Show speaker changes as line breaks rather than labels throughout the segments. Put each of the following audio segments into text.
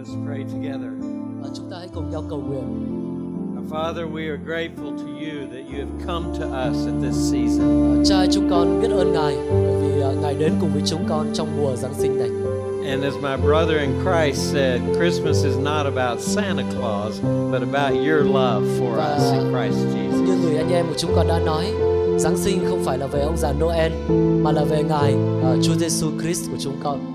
Let's pray together.
À, chúng ta hãy cùng nhau cầu nguyện.
Our Father, we are grateful to you that you have come to us at this season.
À, cha chúng con biết ơn Ngài bởi vì à, Ngài đến cùng với chúng con trong mùa Giáng sinh này.
And as my brother in Christ said, Christmas is not about Santa Claus, but about your love for us in Christ Jesus.
Như người anh em của chúng con đã nói, Giáng sinh không phải là về ông già Noel mà là về Ngài à, Chúa Giêsu Christ của chúng con.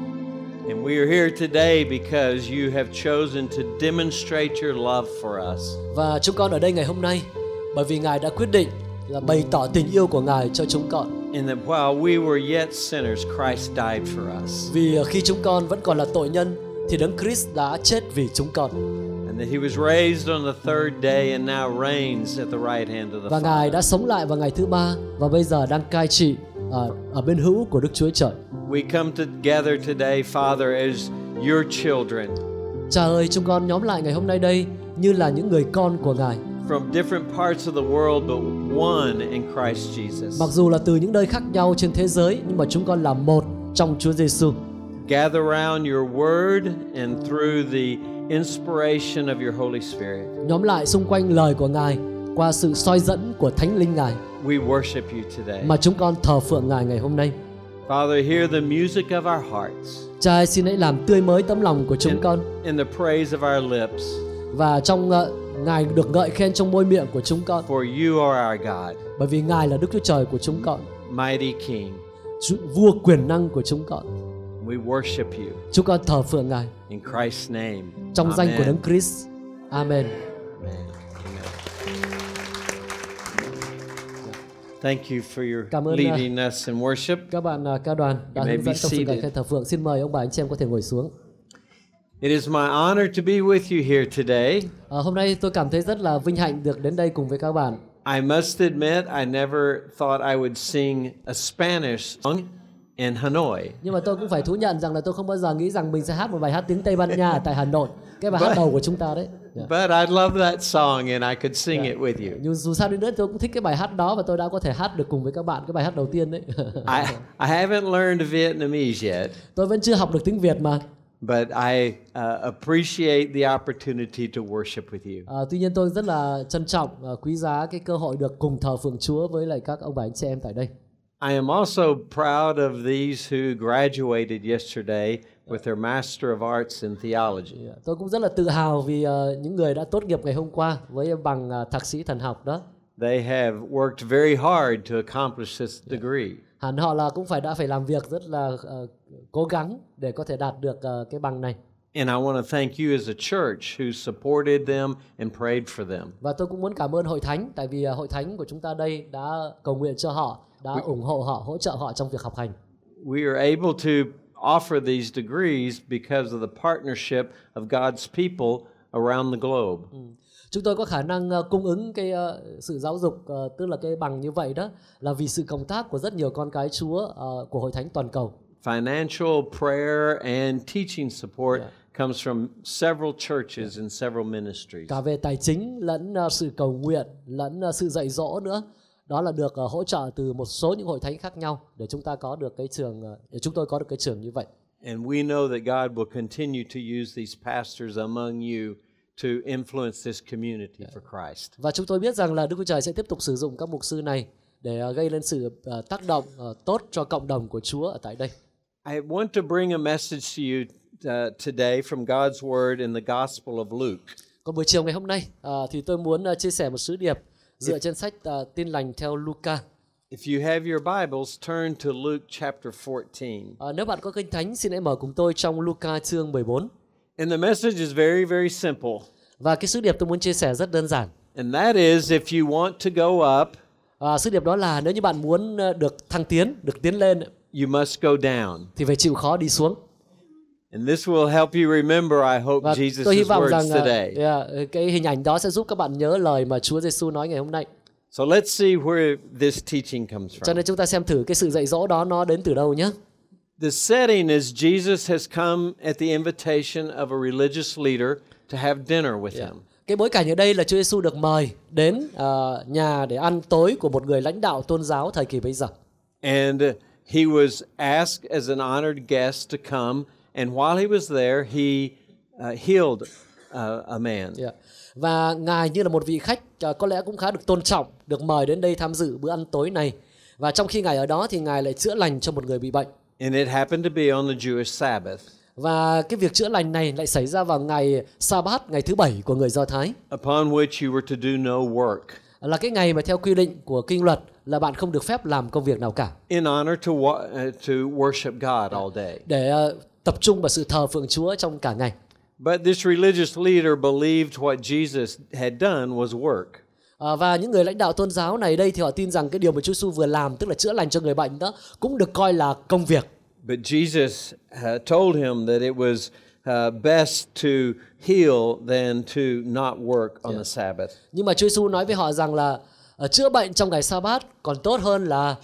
We are here today because you have chosen to demonstrate your love for us.
Và chúng con ở đây ngày hôm nay bởi vì Ngài đã quyết định là bày tỏ tình yêu của Ngài cho chúng con.
And that while we were yet sinners, Christ died for us.
Vì à, khi chúng con vẫn còn là tội nhân thì Đấng Christ đã chết vì chúng con.
And that he was raised on the third day and now reigns at the right hand of the
Và Ngài
Father.
đã sống lại vào ngày thứ ba và bây giờ đang cai trị ở, ở bên hữu của Đức Chúa Trời.
We come together today, Father, as your children
Cha ơi, chúng con nhóm lại ngày hôm nay đây như là những người con của Ngài.
from different parts of the world, but one in Christ Jesus.
Mặc dù là từ những nơi khác nhau trên thế giới nhưng mà chúng con là một trong Chúa Giêsu.
Gather around your word and through the inspiration of your Holy Spirit.
Nhóm lại xung quanh lời của Ngài qua sự soi dẫn của Thánh Linh Ngài
We worship you today.
mà chúng con thờ phượng Ngài ngày hôm nay.
Father, hear the music of our hearts
Cha ơi, xin hãy làm tươi mới tấm lòng của chúng
in,
con
in the praise of our lips,
và trong ờ, Ngài được ngợi khen trong môi miệng của chúng con
for you are our God,
bởi vì Ngài là Đức Chúa Trời của chúng con,
mighty King.
Chúa- vua quyền năng của chúng con.
We worship you
Chúng con thờ phượng Ngài
in Christ's name.
trong danh của
Amen.
Đấng Christ. Amen.
Amen. Amen. Thank you for your
Cảm ơn, uh,
leading us in worship.
Các bạn à, ca đoàn đã hướng dẫn trong sự khen thờ phượng. Xin mời ông bà anh chị em có thể ngồi xuống.
It is my honor to be with you here today.
À, hôm nay tôi cảm thấy rất là vinh hạnh được đến đây cùng với các bạn.
I must admit, I never thought I would sing a Spanish song in Hanoi.
Nhưng mà tôi cũng phải thú nhận rằng là tôi không bao giờ nghĩ rằng mình sẽ hát một bài hát tiếng Tây Ban Nha tại Hà Nội. Cái bài hát đầu của chúng ta đấy. Yeah.
But I love that song and I could sing it with you.
Nhưng dù sao đi nữa tôi cũng thích cái bài hát đó và tôi đã có thể hát được cùng với các bạn cái bài hát đầu tiên đấy.
I, I haven't learned Vietnamese yet,
tôi vẫn chưa học được tiếng Việt mà.
but I uh, appreciate the opportunity to worship with you.
À, tuy nhiên tôi rất là trân trọng, à, quý giá cái cơ hội được cùng thờ phượng Chúa với lại các ông bà anh chị em tại đây.
I am also proud of these who graduated yesterday with their Master of Arts in Theology.
Yeah, Tôi cũng rất là tự hào vì ờ, những người đã tốt nghiệp ngày hôm qua với bằng ờ, thạc sĩ thần học đó.
They have worked very hard to accomplish this degree.
Hẳn họ là cũng phải đã phải làm việc rất là ờ, cố gắng để có thể đạt được ờ, cái bằng này.
And I want to thank you as a church who supported them and prayed for them.
Và tôi cũng muốn cảm ơn hội thánh tại vì hội thánh của chúng ta đây đã cầu nguyện cho họ, đã ủng hộ họ, hỗ trợ họ trong việc học hành.
We are able to offer these degrees because of the partnership of God's people around the globe.
Chúng tôi có khả năng ờ, cung ứng cái ờ, sự giáo dục ờ, tức là cái bằng như vậy đó là vì sự cộng tác của rất nhiều con cái Chúa ờ, của hội thánh toàn cầu.
Financial, prayer, and teaching support comes from several churches and several ministries.
cả về tài chính lẫn ờ, sự cầu nguyện lẫn ờ, sự dạy dỗ nữa đó là được ờ, hỗ trợ từ một số những hội thánh khác nhau để chúng ta có được cái trường ờ, để chúng tôi có được cái trường như vậy
And we know that God will continue to use these pastors among you to influence this community for Christ.
và chúng tôi biết rằng là Đức Chúa Trời sẽ tiếp tục sử dụng các mục sư này để ờ, gây lên sự tác động tốt cho cộng đồng của Chúa ở tại đây
I want to bring a message to you uh, today from God's Word in the Gospel of Luke.
còn buổi chiều ngày hôm nay thì tôi muốn chia sẻ một sứ điệp dựa trên sách ờ, Tin lành theo Luca
If you have your Bibles, turn to Luke chapter 14.
Ờ, nếu bạn có kênh thánh xin hãy mở cùng tôi trong Luca chương 14
And the message is very, very simple.
và cái sứ điệp tôi muốn chia sẻ rất đơn giản
And that is if you want to go up,
À, sứ điệp đó là nếu như bạn muốn được thăng tiến, được tiến lên
you must go down.
thì phải chịu khó đi xuống.
And this will help you remember, I hope,
Và tôi hy
Jesus'
vọng
words
rằng ờ,
today.
yeah, cái hình ảnh đó sẽ giúp các bạn nhớ lời mà Chúa Giêsu nói ngày hôm nay.
So let's see where this teaching comes
Cho
from.
nên chúng ta xem thử cái sự dạy dỗ đó nó đến từ đâu nhé.
The setting is Jesus has come at the invitation of a religious leader to have dinner with him.
Cái bối cảnh ở đây là Chúa Giêsu được mời đến ờ, nhà để ăn tối của một người lãnh đạo tôn giáo thời kỳ bấy giờ.
And uh, he was asked as an honored guest to come. And while he was there, he uh, healed uh, a man.
Yeah. Và ngài như là một vị khách à, có lẽ cũng khá được tôn trọng, được mời đến đây tham dự bữa ăn tối này. Và trong khi ngài ở đó thì ngài lại chữa lành cho một người bị bệnh.
And it happened to be on the Jewish Sabbath,
Và cái việc chữa lành này lại xảy ra vào ngày Sa-bát, ngày thứ bảy của người Do Thái.
upon which you were to do no work,
Là cái ngày mà theo quy định của kinh luật là bạn không được phép làm công việc nào cả
in honor to wa- uh, to worship God all day.
để ờ, tập trung vào sự thờ phượng Chúa trong cả ngày.
But this religious leader believed what Jesus had done was work.
À, và những người lãnh đạo tôn giáo này đây thì họ tin rằng cái điều mà Chúa Giêsu vừa làm tức là chữa lành cho người bệnh đó cũng được coi là công việc.
But Jesus uh, told him that it was uh, best to heal than to not work on the Sabbath.
Nhưng mà Chúa Giêsu nói với họ rằng là ờ, chữa bệnh trong ngày Sa-bát còn tốt hơn là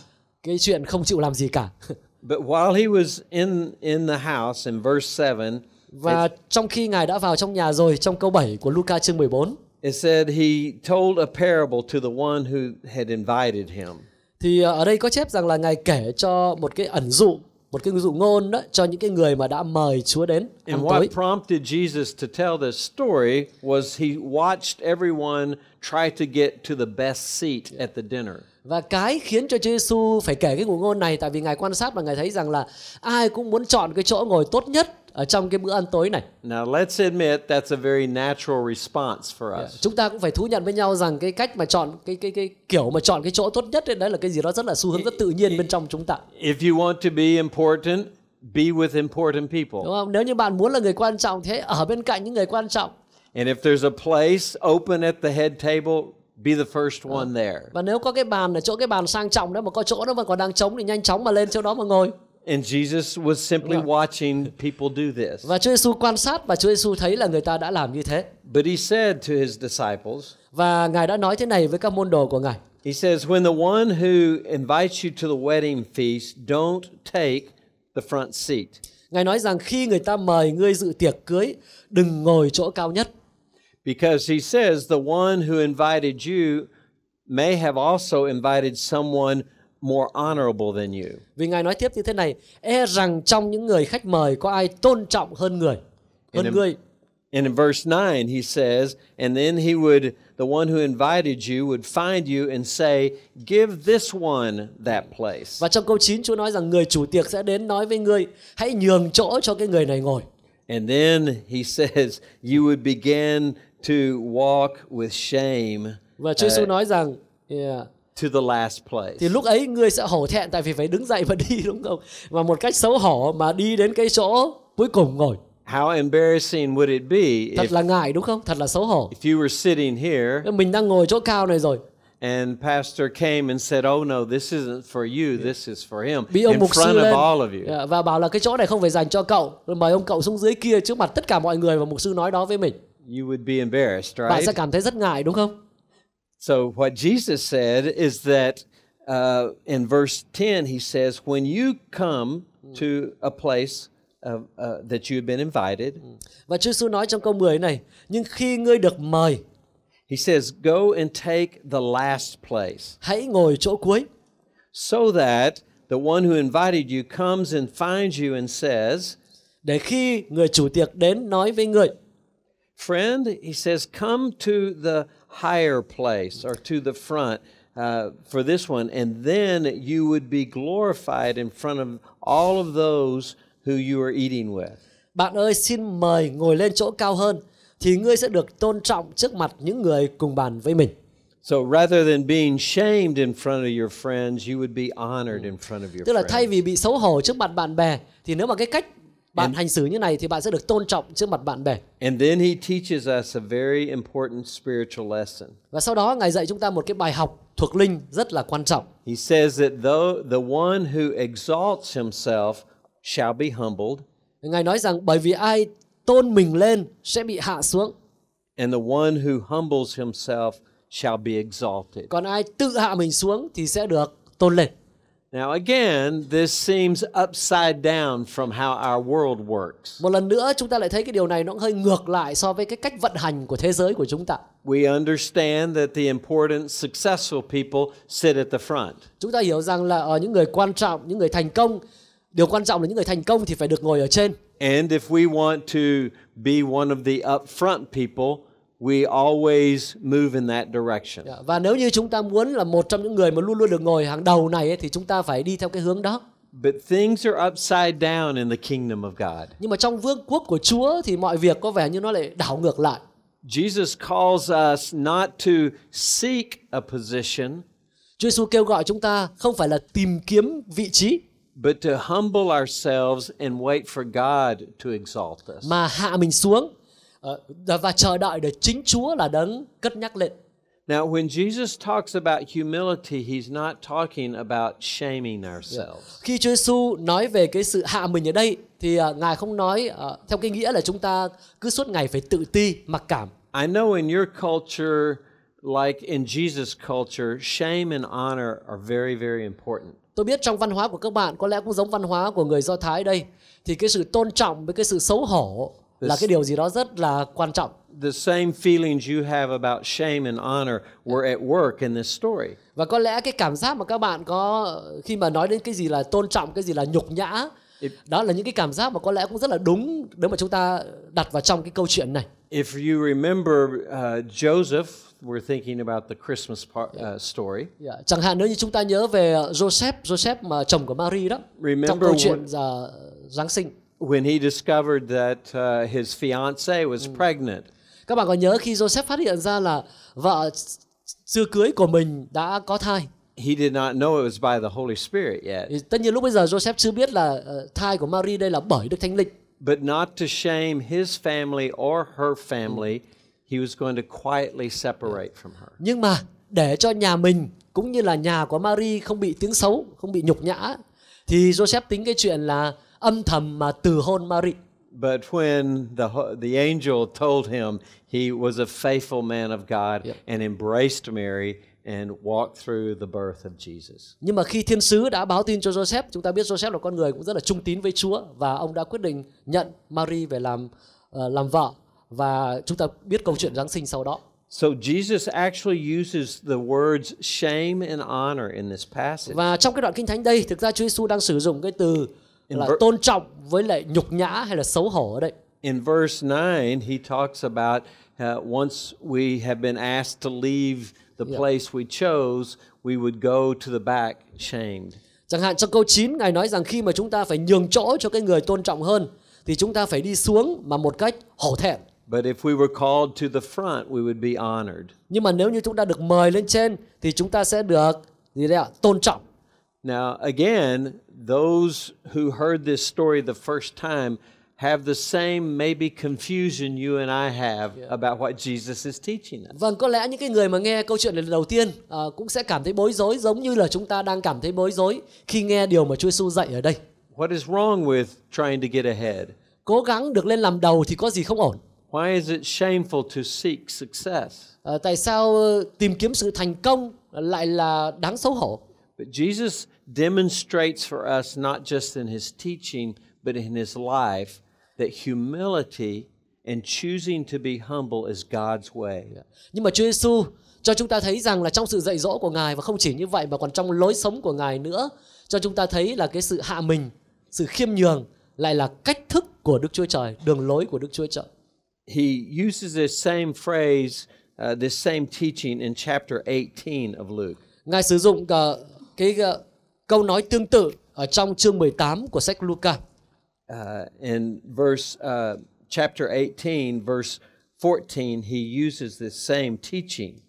cái chuyện không chịu làm gì cả.
But while he was in in the house in verse 7,
Và trong khi Ngài đã vào trong nhà rồi trong câu 7 của Luca chương 14
it said he told a parable to the one who had invited him.
thì ờ, ở đây có chép rằng là Ngài kể cho một cái ẩn dụ, một cái dụ ngôn đó cho những cái người mà đã mời Chúa đến ăn
And
tối.
what prompted Jesus to tell this story was he watched everyone try to get to the best seat at the dinner.
Và cái khiến cho Chúa Giêsu phải kể cái ngụ ngôn này tại vì Ngài quan sát và Ngài thấy rằng là ai cũng muốn chọn cái chỗ ngồi tốt nhất ở trong cái bữa ăn tối này.
Now, let's admit that's a very natural response for us.
Chúng ta cũng phải thú nhận với nhau rằng cái cách mà chọn cái cái cái kiểu mà chọn cái chỗ tốt nhất ấy, đấy là cái gì đó rất là xu hướng rất tự nhiên bên trong chúng ta.
If you want to be important, be with important people.
Đúng không? Nếu như bạn muốn là người quan trọng thế ở bên cạnh những người quan trọng.
And if there's a place open at the head table, be the first one there.
Và nếu có cái bàn ở chỗ cái bàn sang trọng đó mà có chỗ đó mà còn đang trống thì nhanh chóng mà lên chỗ đó mà ngồi.
And Jesus was simply watching people do this.
Và Chúa Giêsu quan sát và Chúa Giêsu thấy là người ta đã làm như thế.
But he said to his disciples,
Và Ngài đã nói thế này với các môn đồ của Ngài.
He says, When the one who invites you to the wedding feast, don't take the front seat.
Ngài nói rằng khi người ta mời ngươi dự tiệc cưới, đừng ngồi chỗ cao nhất.
Because he says, The one who invited you may have also invited someone more honorable than you.
Vì Ngài nói tiếp như thế này, e rằng trong những người khách mời có ai tôn trọng hơn người, hơn
And
ngươi.
And in verse 9, he says, And then he would, the one who invited you would find you and say, Give this one that place.
Và trong câu 9 Chúa nói rằng người chủ tiệc sẽ đến nói với ngươi, hãy nhường chỗ cho cái người này ngồi.
And then he says, You would begin to walk with shame
Và Chúa Giêsu
uh,
nói rằng yeah,
to the last place.
thì lúc ấy ngươi sẽ hổ thẹn tại vì phải đứng dậy và đi đúng không? Và một cách xấu hổ mà đi đến cái chỗ cuối cùng ngồi.
How embarrassing would it be
Thật
if,
là ngại đúng không? Thật là xấu hổ.
if you were sitting here
Mình đang ngồi chỗ cao này rồi.
and pastor came and said, "Oh no, this isn't for you. This is for him."
Bị ông
in
mục
front
lên
of all of you.
dạ, và bảo là cái chỗ này không phải dành cho cậu. Rồi mời ông cậu xuống dưới kia trước mặt tất cả mọi người và mục sư nói đó với mình.
You would be embarrassed,
Bạn
right?
sẽ cảm thấy rất ngại đúng không?
So what Jesus said is that uh, in verse 10 he says, "When you come to a place of, uh, that you have been invited,
Và Chúa Giêsu nói trong câu 10 này, nhưng khi ngươi được mời,
he says, go and take the last place,
hãy ngồi chỗ cuối.
So that the one who invited you comes and finds you and says."
để khi người chủ tiệc đến nói với người
Friend, he says, come to the higher place or to the front uh, for this one, and then you would be glorified in front of all of those who you are eating with.
bạn ơi xin mời ngồi lên chỗ cao hơn thì ngươi sẽ được tôn trọng trước mặt những người cùng bàn với mình.
So rather than being shamed in front of your friends, you would be honored in front of your
Tức là thay
friends.
vì bị xấu hổ trước mặt bạn bè thì nếu mà cái cách bạn hành xử như này thì bạn sẽ được tôn trọng trước mặt bạn bè.
And then he teaches us a very important spiritual lesson.
Và sau đó Ngài dạy chúng ta một cái bài học thuộc linh rất là quan trọng.
He says that though the one who exalts himself shall be humbled,
Ngài nói rằng bởi vì ai tôn mình lên sẽ bị hạ xuống,
and the one who humbles himself shall be exalted.
còn ai tự hạ mình xuống thì sẽ được tôn lên.
Now, again, this seems upside down from how our world works.
Một lần nữa chúng ta lại thấy cái điều này nó hơi ngược lại so với cái cách vận hành của thế giới của chúng ta.
We understand that the important, successful people sit at the front.
Chúng ta hiểu rằng là ở những người quan trọng, những người thành công, điều quan trọng là những người thành công thì phải được ngồi ở trên.
And if we want to be one of the upfront people, we always move in that direction.
Dạ, Và nếu như chúng ta muốn là một trong những người mà luôn luôn được ngồi hàng đầu này ấy, thì chúng ta phải đi theo cái hướng đó.
But things are upside down in the kingdom of God.
Nhưng mà trong vương quốc của Chúa thì mọi việc có vẻ như nó lại đảo ngược lại.
Jesus calls us not to seek a position,
Chúa Giêsu kêu gọi chúng ta không phải là tìm kiếm vị trí
but to humble ourselves and wait for God to exalt us.
mà hạ mình xuống và chờ đợi để chính Chúa là đấng cất nhắc lên.
Now, when Jesus talks about humility, he's not talking about shaming ourselves.
Khi Chúa Giêsu nói về cái sự hạ mình ở đây thì à, ngài không nói à, theo cái nghĩa là chúng ta cứ suốt ngày phải tự ti, mặc cảm.
I know in your culture, like in Jesus' culture, shame and honor are very, very important.
Tôi biết trong văn hóa của các bạn có lẽ cũng giống văn hóa của người Do Thái đây thì cái sự tôn trọng với cái sự xấu hổ là cái điều gì đó rất là quan trọng.
The same feelings you have about shame and honor were at work in this story.
Và có lẽ cái cảm giác mà các bạn có khi mà nói đến cái gì là tôn trọng, cái gì là nhục nhã, đó là những cái cảm giác mà có lẽ cũng rất là đúng nếu mà chúng ta đặt vào trong cái câu chuyện này.
If you remember uh, Joseph, we're thinking about the Christmas part, uh, story.
Dạ, Chẳng hạn nếu như chúng ta nhớ về Joseph, Joseph mà chồng của Mary đó, trong
Remember
câu
when-
chuyện là Giáng sinh.
When he discovered that uh, his fiancee was pregnant,
Các bạn có nhớ khi Joseph phát hiện ra là vợ chưa cưới của mình đã có thai.
he did not know it was by the Holy Spirit yet.
Tất nhiên lúc bây giờ Joseph chưa biết là ờ, thai của Mary đây là bởi Đức Thánh Linh.
But not to shame his family or her family, he was going to quietly separate from her.
Nhưng mà để cho nhà mình cũng như là nhà của Mary không bị tiếng xấu, không bị nhục nhã thì Joseph tính cái chuyện là âm thầm mà từ hôn Mary.
But when the the angel told him he was a faithful man of God
Yep.
and embraced Mary and walked through the birth of Jesus.
Nhưng mà khi thiên sứ đã báo tin cho Joseph, chúng ta biết Joseph là con người cũng rất là trung tín với Chúa và ông đã quyết định nhận Mary về làm ờ, làm vợ và chúng ta biết câu chuyện Giáng sinh sau đó.
So Jesus actually uses the words shame and honor in this passage.
Và trong cái đoạn kinh thánh đây, thực ra Chúa Giêsu đang sử dụng cái từ là tôn trọng với lại nhục nhã hay là xấu hổ ở đây.
In verse 9, he talks about uh, once we have been asked to leave the
Yeah.
place we chose, we would go to the back shamed.
Chẳng hạn trong câu 9 Ngài nói rằng khi mà chúng ta phải nhường chỗ cho cái người tôn trọng hơn thì chúng ta phải đi xuống mà một cách hổ thẹn.
But if we were called to the front, we would be honored.
Nhưng mà nếu như chúng ta được mời lên trên thì chúng ta sẽ được gì đấy ạ? Tôn trọng.
Now, again, those who heard this story the first time have the same maybe confusion you and I have about what Jesus is teaching us.
Vâng, có lẽ những cái người mà nghe câu chuyện này lần đầu tiên à, cũng sẽ cảm thấy bối rối giống như là chúng ta đang cảm thấy bối rối khi nghe điều mà Chúa Giêsu dạy ở đây.
What is wrong with trying to get ahead?
Cố gắng được lên làm đầu thì có gì không ổn.
Why is it shameful to seek success?
À, tại sao ờ, tìm kiếm sự thành công lại là đáng xấu hổ?
But Jesus demonstrates for us, not just in his teaching, but in his life, that humility and choosing to be humble is God's way.
Nhưng mà Chúa Giêsu cho chúng ta thấy rằng là trong sự dạy dỗ của Ngài và không chỉ như vậy mà còn trong lối sống của Ngài nữa cho chúng ta thấy là cái sự hạ mình, sự khiêm nhường lại là cách thức của Đức Chúa Trời, đường lối của Đức Chúa Trời.
He uses this same phrase, uh, this same teaching in chapter 18 of Luke.
Ngài sử dụng ờ, cái ờ, câu nói tương tự ở trong chương 18 của sách Luca.
Uh, in verse uh, chapter 18, verse 14, he uses this same teaching.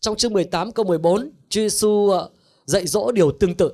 Trong chương 18 câu 14, Chúa Giêsu ờ, dạy dỗ điều tương tự.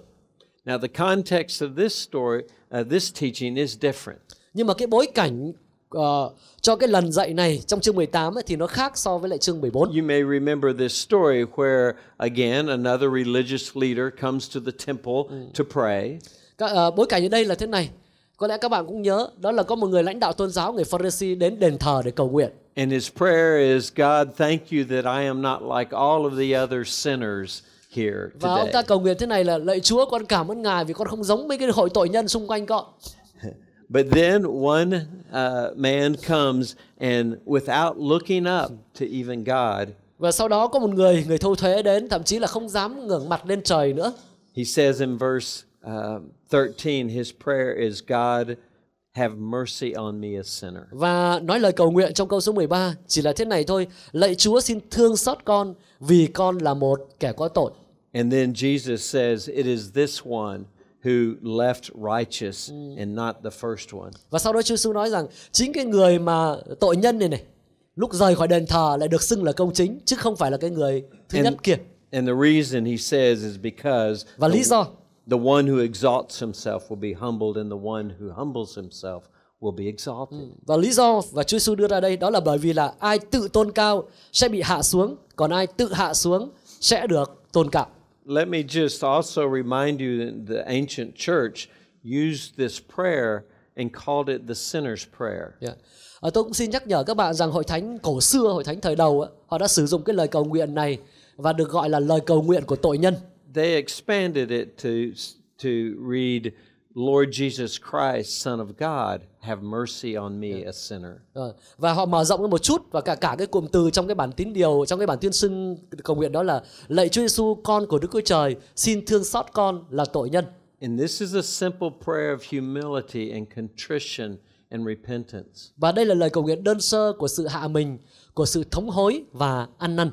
Now, the context of this story, uh, this teaching is different.
Nhưng mà cái bối cảnh ờ, cho cái lần dạy này trong chương 18 ấy, thì nó khác so với lại chương 14.
You may remember this story where, again, another religious leader comes to the temple to pray.
Các, ờ, bối cảnh ở đây là thế này. Có lẽ các bạn cũng nhớ, đó là có một người lãnh đạo tôn giáo, người Pharisee đến đền thờ để cầu nguyện.
And his prayer is, God, thank you that I am not like all of the other sinners here
Và ông ta
today.
cầu nguyện thế này là lạy Chúa con cảm ơn Ngài vì con không giống mấy cái hội tội nhân xung quanh con.
But then one uh, man comes and without looking up to even God,
Và sau đó có một người, người thâu thuế đến, thậm chí là không dám ngẩng mặt lên trời nữa.
he says in verse uh, 13, his prayer is, God, have mercy on me a sinner.
Và nói lời cầu nguyện trong câu số 13 chỉ là thế này thôi. Lạy Chúa xin thương xót con vì con là một kẻ có tội.
And then Jesus says, It is this one who left righteous and not the first one.
Và sau đó Chúa Giêsu nói rằng chính cái người mà tội nhân này này lúc rời khỏi đền thờ lại được xưng là công chính chứ không phải là cái người thứ nhất kia.
and the reason he says is because
Và lý
the,
do
the one who exalts himself will be humbled, and the one who humbles himself will be exalted.
và lý do và Chúa Giêsu đưa ra đây đó là bởi vì là ai tự tôn cao sẽ bị hạ xuống, còn ai tự hạ xuống sẽ được tôn cao.
Let me just also remind you that the ancient church used this prayer and called it the sinner's prayer.
Yeah. À, tôi cũng xin nhắc nhở các bạn rằng hội thánh cổ xưa, hội thánh thời đầu á, họ đã sử dụng cái lời cầu nguyện này và được gọi là lời cầu nguyện của tội nhân.
They expanded it to, to read, Lord Jesus Christ, Son of God, have mercy on me, a sinner.
Ờ, và họ mở rộng ra một chút và cả cả cái cụm từ trong cái bản tín điều trong cái bản tuyên xưng cầu nguyện đó là lạy Chúa Giêsu con của Đức Chúa Trời xin thương xót con là tội nhân.
And this is a simple prayer of humility and contrition and repentance.
Và đây là lời cầu nguyện đơn sơ của sự hạ mình, của sự thống hối và ăn năn.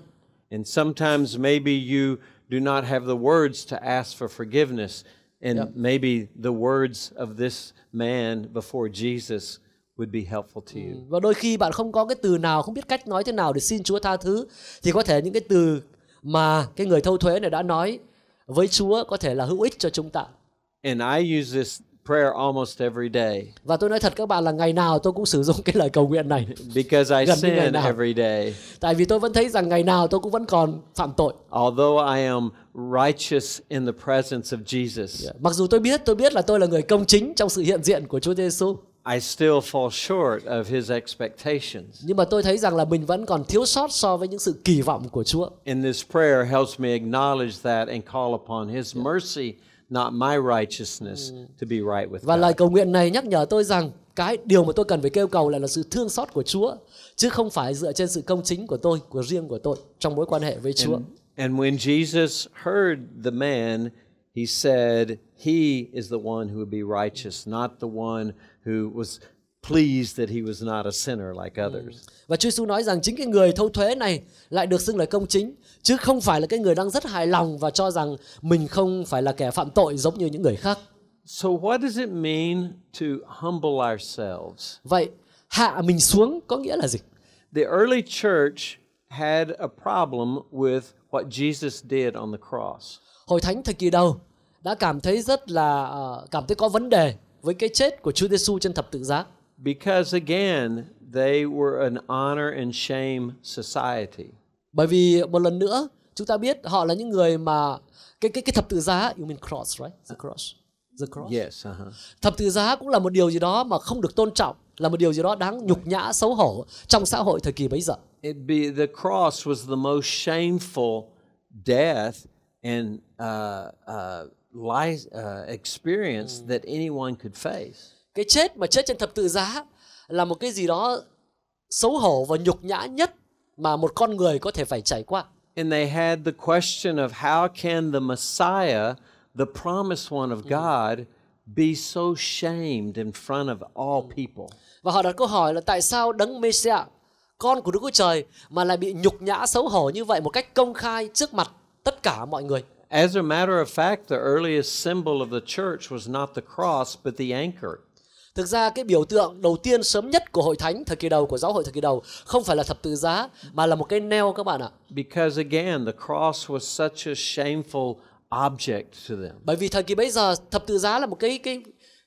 And sometimes maybe you do not have the words to ask for forgiveness. And
Yep.
maybe the words of this man before Jesus would be helpful to you.
Và đôi khi bạn không có cái từ nào, không biết cách nói thế nào để xin Chúa tha thứ thì có thể những cái từ mà cái người thâu thuế này đã nói với Chúa có thể là hữu ích cho chúng ta.
And I use this prayer almost every day
Và tôi nói thật các bạn là ngày nào tôi cũng sử dụng cái lời cầu nguyện này.
because I sin every day.
Tại vì tôi vẫn thấy rằng ngày nào tôi cũng vẫn còn phạm tội.
Although I am righteous in the presence of Jesus,
Mặc dù tôi biết, tôi biết là tôi là người công chính trong sự hiện diện của Chúa Giêsu,
I still fall short of his expectations.
nhưng mà tôi thấy rằng là mình vẫn còn thiếu sót so với những sự kỳ vọng của Chúa.
And this prayer helps me acknowledge that and call upon His mercy, not my righteousness, to be right with
Và lời cầu nguyện này nhắc nhở tôi rằng cái điều mà tôi cần phải kêu cầu lại là sự thương xót của Chúa, chứ không phải dựa trên sự công chính của tôi, của riêng của tôi trong mối quan hệ với Chúa.
And when Jesus heard the man, He said, He is the one who would be righteous, not the one who was pleased that he was not a sinner like others.
Và Chúa Giêsu nói rằng chính cái người thâu thuế này lại được xưng là công chính, chứ không phải là cái người đang rất hài lòng và cho rằng mình không phải là kẻ phạm tội giống như những người khác.
So, what does it mean to humble ourselves?
Vậy hạ mình xuống có nghĩa là gì?
The early church had a problem with what Jesus did on the cross.
Hội thánh thời kỳ đầu đã cảm thấy rất là ờ, cảm thấy có vấn đề với cái chết của Chúa Giêsu trên thập tự giá.
Because again, they were an honor and shame society.
Bởi vì một lần nữa chúng ta biết họ là những người mà cái cái cái thập tự giá, you mean cross right? The cross. The cross.
Yes, uh-huh.
Thập tự giá cũng là một điều gì đó mà không được tôn trọng, là một điều gì đó đáng nhục nhã xấu hổ trong xã hội thời kỳ bấy giờ.
It be the cross was the most shameful death and uh, uh, life, uh, experience that anyone could face.
Cái chết mà chết trên thập tự giá là một cái gì đó xấu hổ và nhục nhã nhất mà một con người có thể phải trải qua.
And they had the question of how can the Messiah, the promised one of God, be so shamed in front of all people?
Và họ đặt câu hỏi là tại sao đấng Mêsia, con của Đức Chúa Trời mà lại bị nhục nhã xấu hổ như vậy một cách công khai trước mặt tất cả mọi người.
As a matter of fact, the earliest symbol of the church was not the cross, but the anchor.
Thực ra cái biểu tượng đầu tiên sớm nhất của hội thánh thời kỳ đầu của giáo hội thời kỳ đầu không phải là thập tự giá mà là một cái neo các bạn ạ.
Because again, the cross was such a shameful object to them.
Bởi vì thời kỳ bấy giờ thập tự giá là một cái cái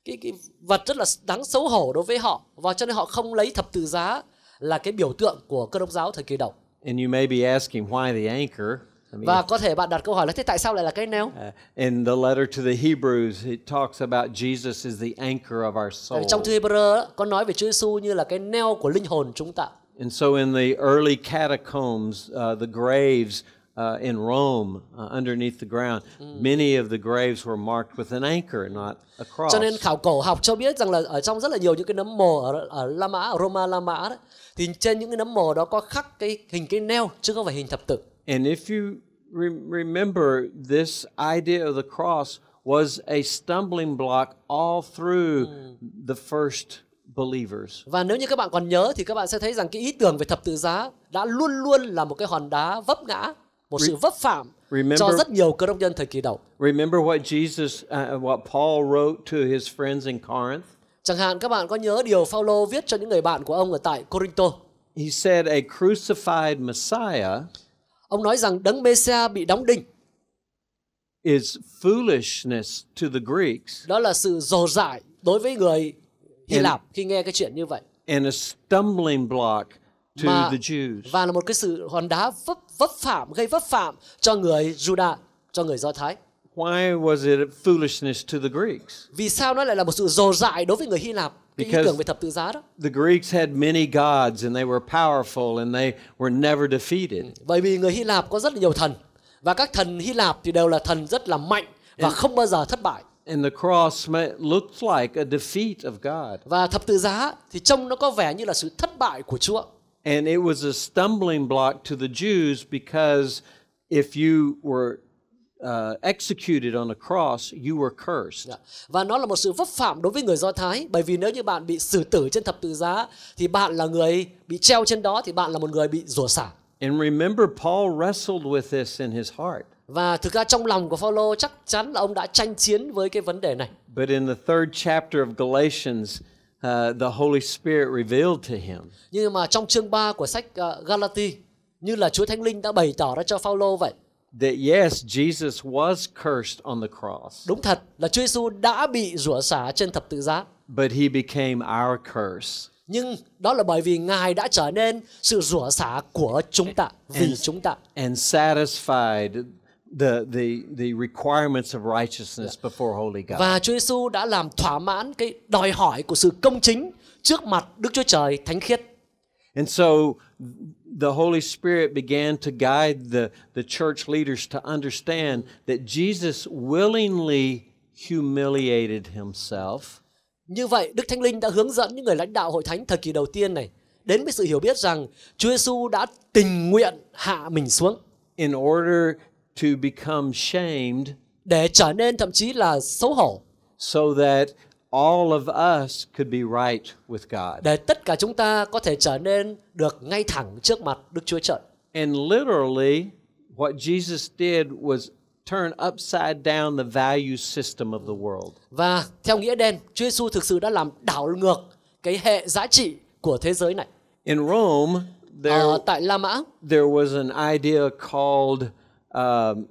cái cái vật rất là đáng xấu hổ đối với họ và cho nên họ không lấy thập tự giá là cái biểu tượng của cơ đốc giáo thời kỳ đầu.
And you may be asking why the anchor.
Và có thể bạn đặt câu hỏi là thế tại sao lại là cái neo?
uh, in the letter to the Hebrews, it talks about Jesus is the anchor of our soul.
trong thư Hebrew có nói về Chúa Giêsu như là cái neo của linh hồn chúng ta.
And so in the early catacombs, uh, the graves uh, in Rome uh, underneath the ground, many of the graves were marked with an anchor, not a cross.
Cho nên khảo cổ học cho biết rằng là ở trong rất là nhiều những cái nấm mồ ở, ở La Mã, ở Roma La Mã đấy, thì trên những cái nấm mồ đó có khắc cái hình cái neo chứ không phải hình thập tự.
And if you re- remember, this idea of the cross was a stumbling block all through the first believers.
Và nếu như các bạn còn nhớ thì các bạn sẽ thấy rằng cái ý tưởng về thập tự giá đã luôn luôn là một cái hòn đá vấp ngã, một sự vấp phạm
Remember-
cho rất nhiều cơ đốc nhân thời kỳ đầu.
Remember what Jesus, uh, what Paul wrote to his friends in Corinth?
Chẳng hạn các bạn có nhớ điều Phaolô viết cho những người bạn của ông ở tại Corinto.
He said, A crucified Messiah
Ông nói rằng đấng Mêsia bị đóng đinh,
is foolishness to the Greeks
đó là sự dồ dại đối với người Hy Lạp khi nghe cái chuyện như vậy.
and a stumbling block to
Mà,
the Jews.
và là một cái sự hòn đá vấp vấp phạm gây vấp phạm cho người Juda, cho người Do Thái.
Why was it foolishness to the Greeks?
Vì sao nó lại là một sự dồ dại đối với người Hy Lạp?
Because-. The Greeks had many gods and they were powerful and they were never defeated.
Bởi vì người Hy Lạp có rất là nhiều thần và các thần Hy Lạp thì đều là thần rất là mạnh và không bao giờ thất bại.
And the cross looked like a defeat of God.
Và thập tự giá thì trông nó có vẻ như là sự thất bại của Chúa.
And it was a stumbling block to the Jews because if you were uh, executed on a cross, you were cursed.
Dạ. Và nó là một sự vấp phạm đối với người Do Thái bởi vì nếu như bạn bị xử tử trên thập tự giá thì bạn là người bị treo trên đó thì bạn là một người bị rủa xả.
And remember, Paul wrestled with this in his heart.
Và thực ra trong lòng của Phaolô chắc chắn là ông đã tranh chiến với cái vấn đề này.
But in the third chapter of Galatians, uh, the Holy Spirit revealed to him
Nhưng mà trong chương 3 của sách uh, Galati như là Chúa Thánh Linh đã bày tỏ ra cho Phaolô vậy.
That yes, Jesus was cursed on the cross,
Đúng thật là Chúa Giêsu đã bị rủa xả trên thập tự giá.
but he became our curse.
Nhưng đó là bởi vì Ngài đã trở nên sự rủa xả của chúng ta, vì chúng ta.
and satisfied the, the, the requirements of righteousness before holy God.
Và Chúa Giêsu đã làm thỏa mãn cái đòi hỏi của sự công chính trước mặt Đức Chúa Trời thánh khiết.
And so the Holy Spirit began to guide the, the church leaders to understand that Jesus willingly humiliated himself.
Như vậy, Đức Thánh Linh đã hướng dẫn những người lãnh đạo hội thánh thời kỳ đầu tiên này đến với sự hiểu biết rằng Chúa Giêsu đã tình nguyện hạ mình xuống.
In order to become shamed
để trở nên thậm chí là xấu hổ.
so that all of us could be right with God.
để tất cả chúng ta có thể trở nên được ngay thẳng trước mặt Đức Chúa Trời.
And literally, what Jesus did was turn upside down the value system of the world.
Và theo nghĩa đen, Chúa Giêsu thực sự đã làm đảo ngược cái hệ giá trị của thế giới này.
In Rome, there,
Ở tại La Mã
there was an idea called um,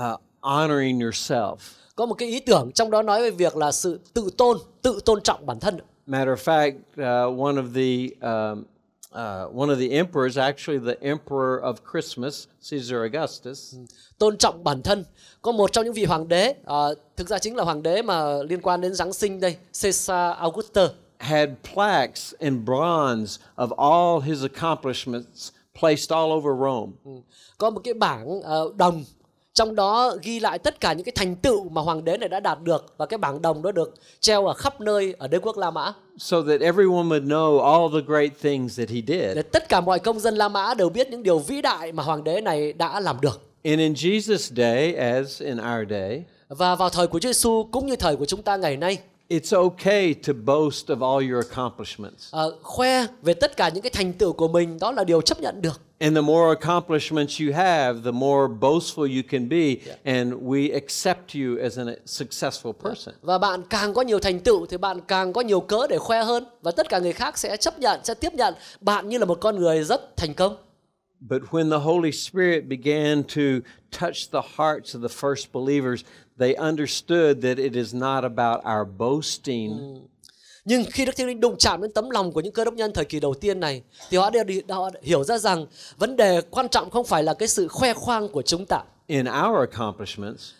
uh, honoring yourself.
Có một cái ý tưởng trong đó nói về việc là sự tự tôn, tự tôn trọng bản thân.
Matter of fact, uh, one of the um, uh, one of the emperors, actually the emperor of Christmas, Caesar Augustus,
tôn trọng bản thân có một trong những vị hoàng đế ờ, thực ra chính là hoàng đế mà liên quan đến giáng sinh đây Caesar Augustus
had plaques in bronze of all his accomplishments placed all over Rome.
có một cái bảng ờ, đồng trong đó ghi lại tất cả những cái thành tựu mà hoàng đế này đã đạt được và cái bảng đồng đó được treo ở khắp nơi ở đế quốc La Mã
so that everyone would know all the great things that he
để
did.
tất cả mọi công dân La Mã đều biết những điều vĩ đại mà hoàng đế này đã làm được
And in Jesus' day, as in our day,
và vào thời của Chúa Giêsu cũng như thời của chúng ta ngày nay
it's okay to boast of all your accomplishments.
ờ, khoe về tất cả những cái thành tựu của mình đó là điều chấp nhận được
And the more accomplishments you have, the more boastful you can be, and we accept you as a successful person.
và bạn càng có nhiều thành tựu thì bạn càng có nhiều cớ để khoe hơn và tất cả người khác sẽ chấp nhận sẽ tiếp nhận bạn như là một con người rất thành công.
But when the Holy Spirit began to touch the hearts of the first believers, they understood that it is not about our boasting, hmm.
Nhưng khi Đức Thánh Linh đụng chạm đến tấm lòng của những cơ đốc nhân thời kỳ đầu tiên này thì họ đều họ hiểu ra rằng vấn đề quan trọng không phải là cái sự khoe khoang của chúng ta.
In our accomplishments,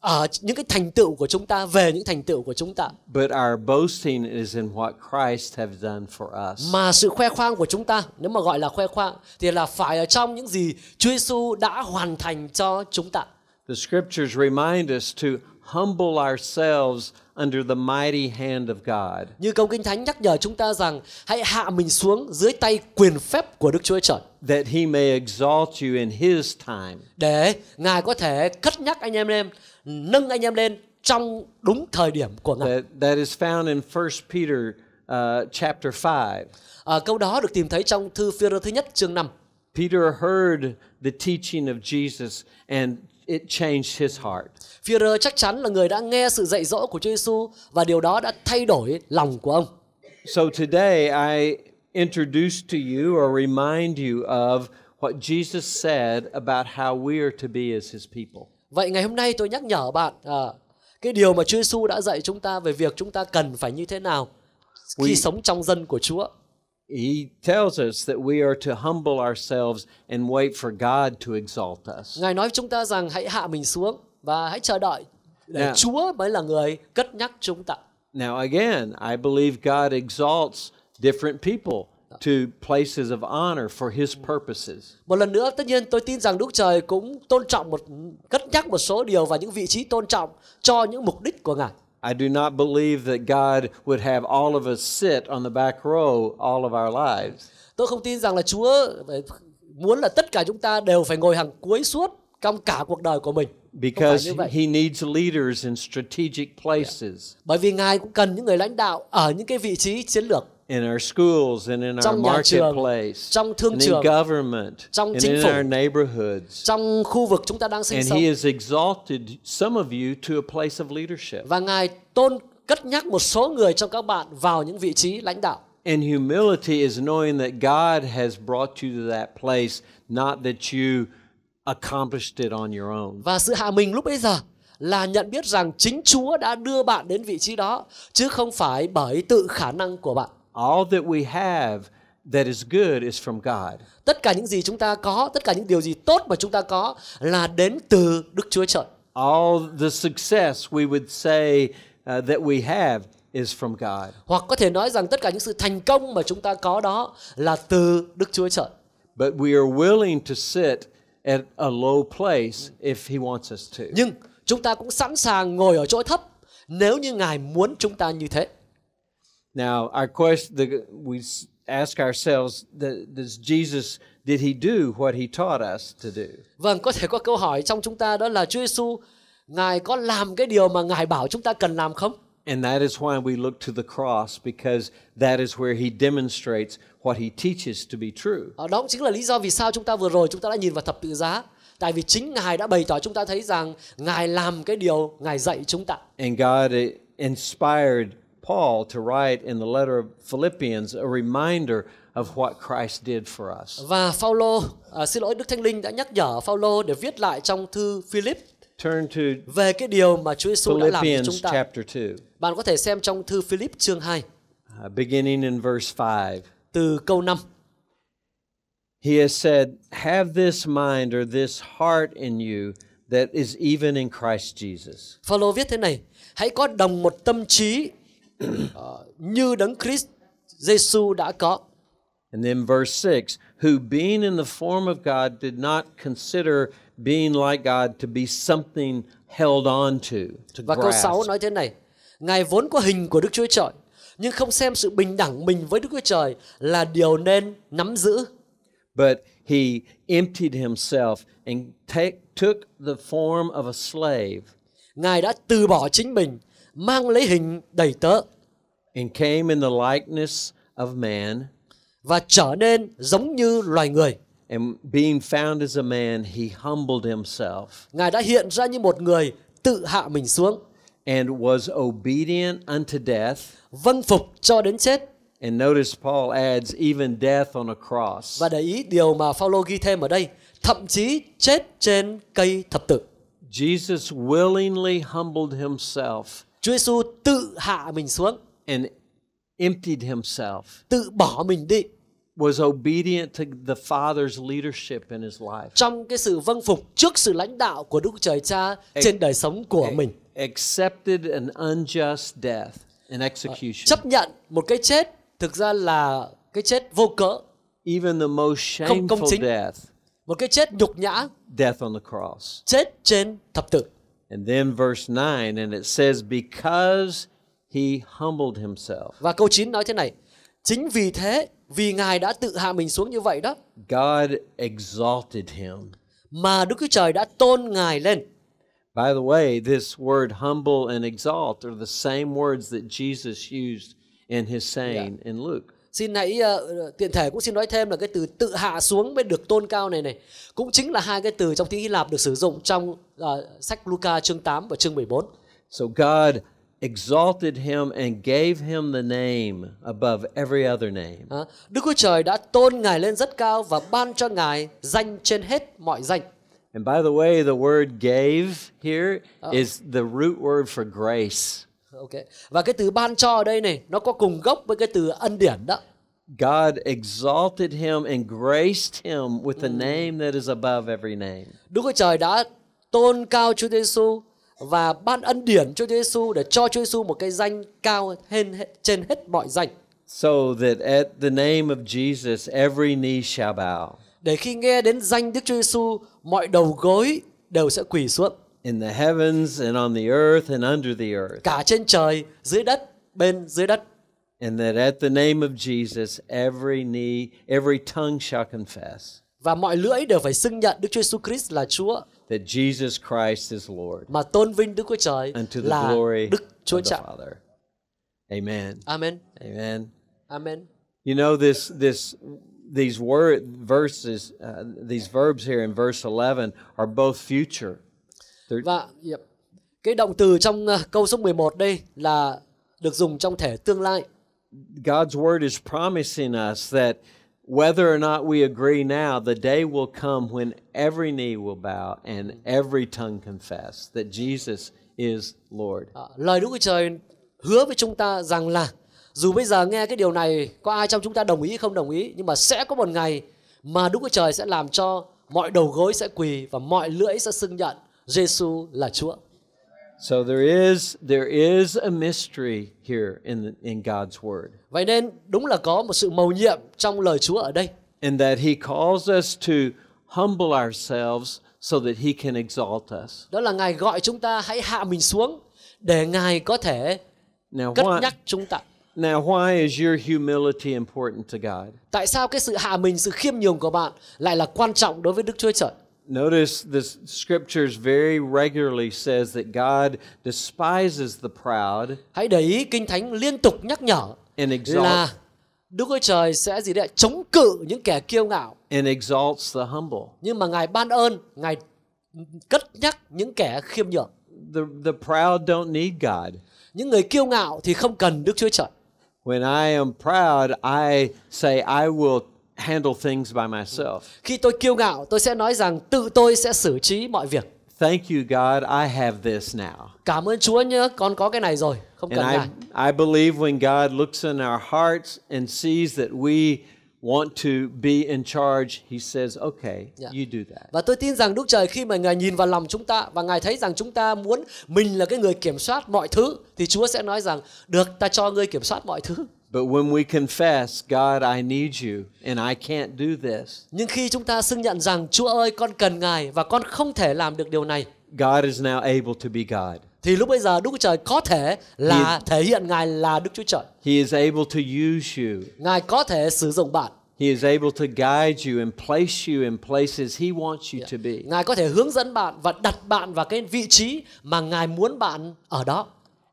ở những cái thành tựu của chúng ta về những thành tựu của chúng ta.
but our boasting is in what Christ has done for us.
mà sự khoe khoang của chúng ta nếu mà gọi là khoe khoang thì là phải ở trong những gì Chúa Giêsu đã hoàn thành cho chúng ta.
The scriptures remind us to humble ourselves under the mighty hand of God.
Như câu Kinh Thánh nhắc nhở chúng ta rằng hãy hạ mình xuống dưới tay quyền phép của Đức Chúa Trời
that he may exalt you in his time.
để Ngài có thể cất nhắc anh em lên, nâng anh em lên trong đúng thời điểm của Ngài.
That, that is found in 1 Peter uh, chapter 5.
À, câu đó được tìm thấy trong thư Phi-rơ thứ nhất chương 5.
Peter heard the teaching of Jesus and it changed his heart.
Phi-rơ chắc chắn là người đã nghe sự dạy dỗ của Chúa Giêsu và điều đó đã thay đổi lòng của ông.
So today I introduce to you or remind you of what Jesus said about how we are to be as his people.
Vậy ngày hôm nay tôi nhắc nhở bạn à, cái điều mà Chúa Giêsu đã dạy chúng ta về việc chúng ta cần phải như thế nào khi
We-
sống trong dân của Chúa.
He tells us that we are to humble ourselves and wait for God to exalt us.
Ngài nói với chúng ta rằng hãy hạ mình xuống và hãy chờ đợi để
Yeah.
Chúa mới là người cất nhắc chúng ta.
Now, again, I believe God exalts different people to places of honor for His purposes.
Một lần nữa, tất nhiên tôi tin rằng Đức Trời cũng tôn trọng một cất nhắc một số điều và những vị trí tôn trọng cho những mục đích của Ngài.
I do not believe that God would have all of us sit on the back row all of our lives.
Tôi không tin rằng là Chúa muốn là tất cả chúng ta đều phải ngồi hàng cuối suốt trong cả cuộc đời của mình.
Because. He needs leaders in strategic places
Bởi vì Ngài cũng cần những người lãnh đạo ở những cái vị trí chiến lược,
in our schools and in our
Trong trường,
marketplace,
trong thương
and in
trường,
government,
trong
and
chính
in
phủ.
our neighborhoods.
trong khu vực chúng ta đang sinh
And
sống.
He has exalted some of you to a place of leadership.
Và Ngài tôn cất nhắc một số người trong các bạn vào những vị trí lãnh đạo.
And humility is knowing that God has brought you to that place, not that you accomplished it on your own.
Và sự hạ mình lúc bấy giờ là nhận biết rằng chính Chúa đã đưa bạn đến vị trí đó chứ không phải bởi tự khả năng của bạn.
All that we have that is good is from God.
Tất cả những gì chúng ta có, tất cả những điều gì tốt mà chúng ta có là đến từ Đức Chúa Trời.
All the success we would say uh, that we have is from God.
Hoặc có thể nói rằng tất cả những sự thành công mà chúng ta có đó là từ Đức Chúa Trời.
But we are willing to sit at a low place if He wants us to.
Nhưng chúng ta cũng sẵn sàng ngồi ở chỗ thấp nếu như Ngài muốn chúng ta như thế.
Now, our question, the, we ask ourselves, does Jesus, did He do what He taught us to do?
Vâng, có thể có câu hỏi trong chúng ta đó là Chúa Giêsu Ngài có làm cái điều mà Ngài bảo chúng ta cần làm không?
And that is why we look to the cross, because that is where He demonstrates what He teaches to be true.
Ờ, Đó chính là lý do vì sao chúng ta vừa rồi chúng ta đã nhìn vào thập tự giá. Tại vì chính Ngài đã bày tỏ chúng ta thấy rằng Ngài làm cái điều Ngài dạy chúng ta.
And God uh, inspired Paul to write in the letter of Philippians a reminder of what Christ did for us.
Và Phaolô, à, xin lỗi Đức Thánh Linh đã nhắc nhở Phaolô để viết lại trong thư Philip
Turn to
về cái điều mà Chúa Giêsu đã làm cho
Philippians
chúng ta.
chapter 2,
Bạn có thể xem trong thư Philip chương 2
uh, beginning in verse 5.
từ câu 5.
He has said, Have this mind or this heart in you that is even in Christ Jesus.
Phaolô viết thế này: Hãy có đồng một tâm trí ờ, như đấng Christ Giêsu đã có.
And then verse 6 Who being in the form of God did not consider being like God to be something held on to, to
Và câu 6
grasp.
nói thế này: Ngài vốn có hình của Đức Chúa Trời, nhưng không xem sự bình đẳng mình với Đức Chúa Trời là điều nên nắm giữ,
But he emptied himself and take, took the form of a slave
Ngài đã từ bỏ chính mình, mang lấy hình đầy tớ
and came in the likeness of man.
và trở nên giống như loài người.
And being found as a man, he humbled himself
Ngài đã hiện ra như một người tự hạ mình xuống,
and was obedient unto death.
vâng phục cho đến chết.
And notice Paul adds even death on a cross.
Và để ý điều mà Phaolô ghi thêm ở đây, thậm chí chết trên cây thập tự.
Jesus willingly humbled himself
Chúa Giêsu tự hạ mình xuống,
and emptied himself,
tự bỏ mình đi
was obedient to the Father's leadership in his life,
trong cái sự vâng phục trước sự lãnh đạo của Đức Trời Cha trên đời sống của mình.
accepted an unjust death and execution.
Chấp nhận một cái chết thực ra là cái chết vô cớ,
Even the most shameful death,
một cái chết nhục nhã,
death on the cross.
chết trên thập tự.
And then verse 9, and it says, Because he humbled himself,
Và câu 9 nói thế này, chính vì thế, vì Ngài đã tự hạ mình xuống như vậy đó,
God exalted him.
mà Đức Chúa Trời đã tôn Ngài lên.
By the way, this word humble and exalt are the same words that Jesus used in his saying in Luke.
Xin hãy uh, tiện thể cũng xin nói thêm là cái từ tự hạ xuống mới được tôn cao này này cũng chính là hai cái từ trong tiếng Hy Lạp được sử dụng trong uh, sách Luca chương 8 và chương 14.
So God exalted him and gave him the name above every other name.
À, Đức Chúa Trời đã tôn ngài lên rất cao và ban cho ngài danh trên hết mọi danh.
And by the way, the word gave here is the root word for grace.
Ok. Và cái từ ban cho ở đây này nó có cùng gốc với cái từ ân điển đó.
God exalted him and graced him with a name that is above every name.
Đức Chúa Trời đã tôn cao Chúa Giêsu và ban ân điển cho Chúa Giêsu để cho Chúa Giêsu một cái danh cao hơn trên hết mọi danh.
So that at the name of Jesus, every knee shall bow
Để khi nghe đến danh Đức Chúa Giêsu, mọi đầu gối đều sẽ quỳ xuống,
in the heavens and on the earth and under the earth.
cả trên trời, dưới đất, bên dưới đất.
And that at the name of Jesus, every knee, every tongue shall confess
Và mọi lưỡi đều phải xưng nhận Đức Chúa Giêsu Christ là Chúa,
that Jesus Christ is Lord
mà tôn vinh Đức Chúa Trời
unto the
là
glory
Đức Chúa
of the
Cha.
Father. Amen.
Amen.
Amen.
Amen.
You know this this these word verses uh, these verbs here in verse 11 are both future.
Và yep. cái động từ trong uh, câu số 11 đây là được dùng trong thể tương lai.
God's word is promising us that whether or not we agree now, the day will come when every knee will bow and every tongue confess that Jesus is Lord.
À, lời Đức Chúa Trời hứa với chúng ta rằng là dù bây giờ nghe cái điều này có ai trong chúng ta đồng ý không đồng ý nhưng mà sẽ có một ngày mà Đức Chúa Trời sẽ làm cho mọi đầu gối sẽ quỳ và mọi lưỡi sẽ xưng nhận Giêsu là Chúa.
So there is there is a mystery here in the, in God's word.
Vậy nên đúng là có một sự mầu nhiệm trong lời Chúa ở đây.
And that he calls us to humble ourselves so that he can exalt us.
Đó là Ngài gọi chúng ta hãy hạ mình xuống để Ngài có thể
Now
cất
why
nhắc chúng ta.
now why is your humility important to God?
Tại sao cái sự hạ mình, sự khiêm nhường của bạn lại là quan trọng đối với Đức Chúa Trời?
Notice the scriptures very regularly says that God despises the proud
Hãy để ý Kinh Thánh liên tục nhắc nhở
and
là
exalts
Đức Chúa Trời sẽ gì đấy chống cự những kẻ kiêu ngạo
and exalts the humble.
nhưng mà Ngài ban ơn, Ngài cất nhắc những kẻ khiêm nhường.
The the proud don't need God.
Những người kiêu ngạo thì không cần Đức Chúa Trời.
When I am proud, I say I will handle things by myself.
Khi tôi kiêu ngạo, tôi sẽ nói rằng tự tôi sẽ xử trí mọi việc.
Thank you God, I have this now.
Cảm ơn Chúa nhé, con có cái này rồi, không cần
And. I, I believe when God looks in our hearts and sees that we want to be in charge, He says, okay,
Yeah.
you do that.
Và tôi tin rằng Đức Trời khi mà Ngài nhìn vào lòng chúng ta và Ngài thấy rằng chúng ta muốn mình là cái người kiểm soát mọi thứ thì Chúa sẽ nói rằng được ta cho ngươi kiểm soát mọi thứ.
But when we confess, God, I need you and I can't do this,
Nhưng khi chúng ta xưng nhận rằng Chúa ơi con cần Ngài và con không thể làm được điều này
God is now able to be God.
thì lúc bây giờ Đức Chúa Trời có thể là thể hiện Ngài là Đức Chúa Trời.
He is able to use you.
Ngài có thể sử dụng bạn.
He is able to guide you and place you in places He wants you to be.
Ngài có thể hướng dẫn bạn và đặt bạn vào cái vị trí mà Ngài muốn bạn ở đó.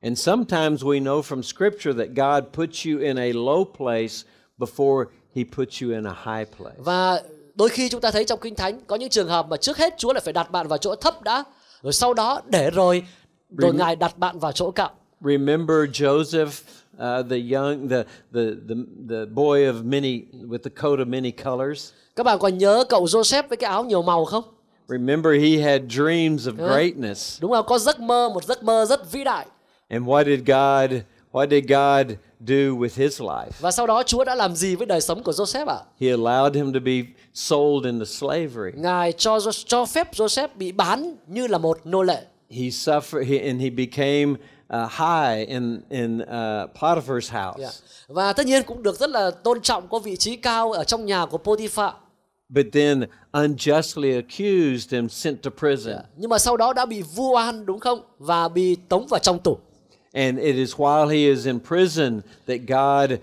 And sometimes we know from Scripture that God puts you in a low place before He puts you in a high place.
Và đôi khi chúng ta thấy trong Kinh Thánh có những trường hợp mà trước hết Chúa lại phải đặt bạn vào chỗ thấp đã, rồi sau đó để rồi rồi Ngài đặt bạn vào chỗ cao.
Remember Joseph, uh, the young, the, the the the boy of many with the coat of many colors.
Các bạn còn nhớ cậu Joseph với cái áo nhiều màu không?
Remember he had dreams of greatness.
Đúng không? Có giấc mơ, một giấc mơ rất vĩ đại.
And what did God what did God do with his life?
Và sau đó Chúa đã làm gì với đời sống của Joseph ạ?
He allowed him to be sold into slavery.
Ngài cho cho phép Joseph bị bán như là một nô lệ.
He suffered he, and he became uh, high in in uh, Potiphar's house.
Yeah. Và tất nhiên cũng được rất là tôn trọng, có vị trí cao ở trong nhà của Potiphar.
But then unjustly accused and sent to prison.
Nhưng mà sau đó đã bị vu oan đúng không? Và bị tống vào trong tù.
And it is while he is in prison that God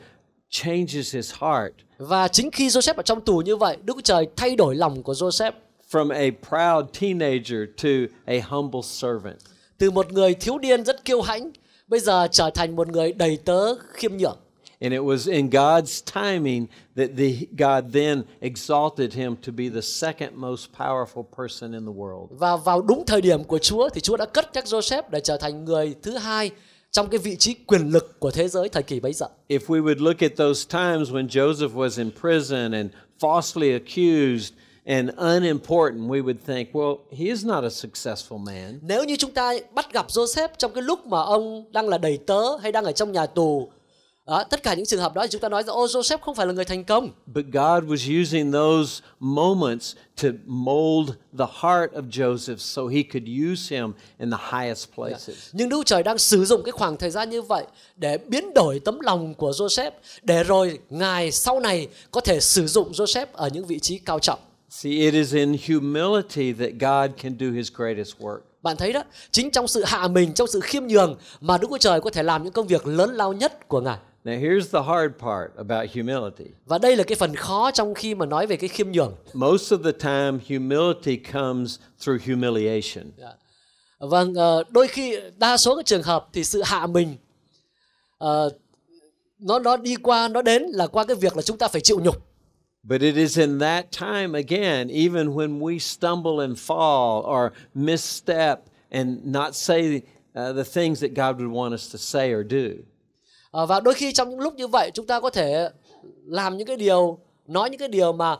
changes his heart
Và chính khi Joseph ở trong tù như vậy, Đức Chúa Trời thay đổi lòng của Joseph.
from a proud teenager to a humble servant.
Từ một người thiếu niên rất kiêu hãnh, bây giờ trở thành một người đầy tớ khiêm nhường.
And it was in God's timing that the, God then exalted him to be the second most powerful person in the world.
Và vào đúng thời điểm của Chúa thì Chúa đã cất nhắc Joseph để trở thành người thứ hai trong cái vị trí quyền lực của thế giới thời kỳ bấy giờ.
If we would look at those times when Joseph was in prison and falsely accused and unimportant, we would think, well, he is not a successful man.
Nếu như chúng ta bắt gặp Joseph trong cái lúc mà ông đang là đầy tớ hay đang ở trong nhà tù, đó, tất cả những trường hợp đó thì chúng ta nói rằng ô Joseph không phải là người thành công.
But God was using those moments to mold the heart of Joseph so he could use him in the highest places.
Nhưng Đức Trời đang sử dụng cái khoảng thời gian như vậy để biến đổi tấm lòng của Joseph để rồi Ngài sau này có thể sử dụng Joseph ở những vị trí cao trọng.
See, it is in humility that God can do his greatest work.
Bạn thấy đó, chính trong sự hạ mình, trong sự khiêm nhường mà Đức Chúa Trời có thể làm những công việc lớn lao nhất của Ngài.
Now, here's the hard part about humility.
Và đây là cái phần khó trong khi mà nói về cái khiêm nhường.
Most of the time, humility comes through humiliation.
Dạ. Vâng, đôi khi đa số các trường hợp thì sự hạ mình ờ, nó nó đi qua nó đến là qua cái việc là chúng ta phải chịu nhục.
But it is in that time, again, even when we stumble and fall or misstep and not say uh, the things that God would want us to say or do.
Ờ, và đôi khi trong những lúc như vậy chúng ta có thể làm những cái điều nói những cái điều mà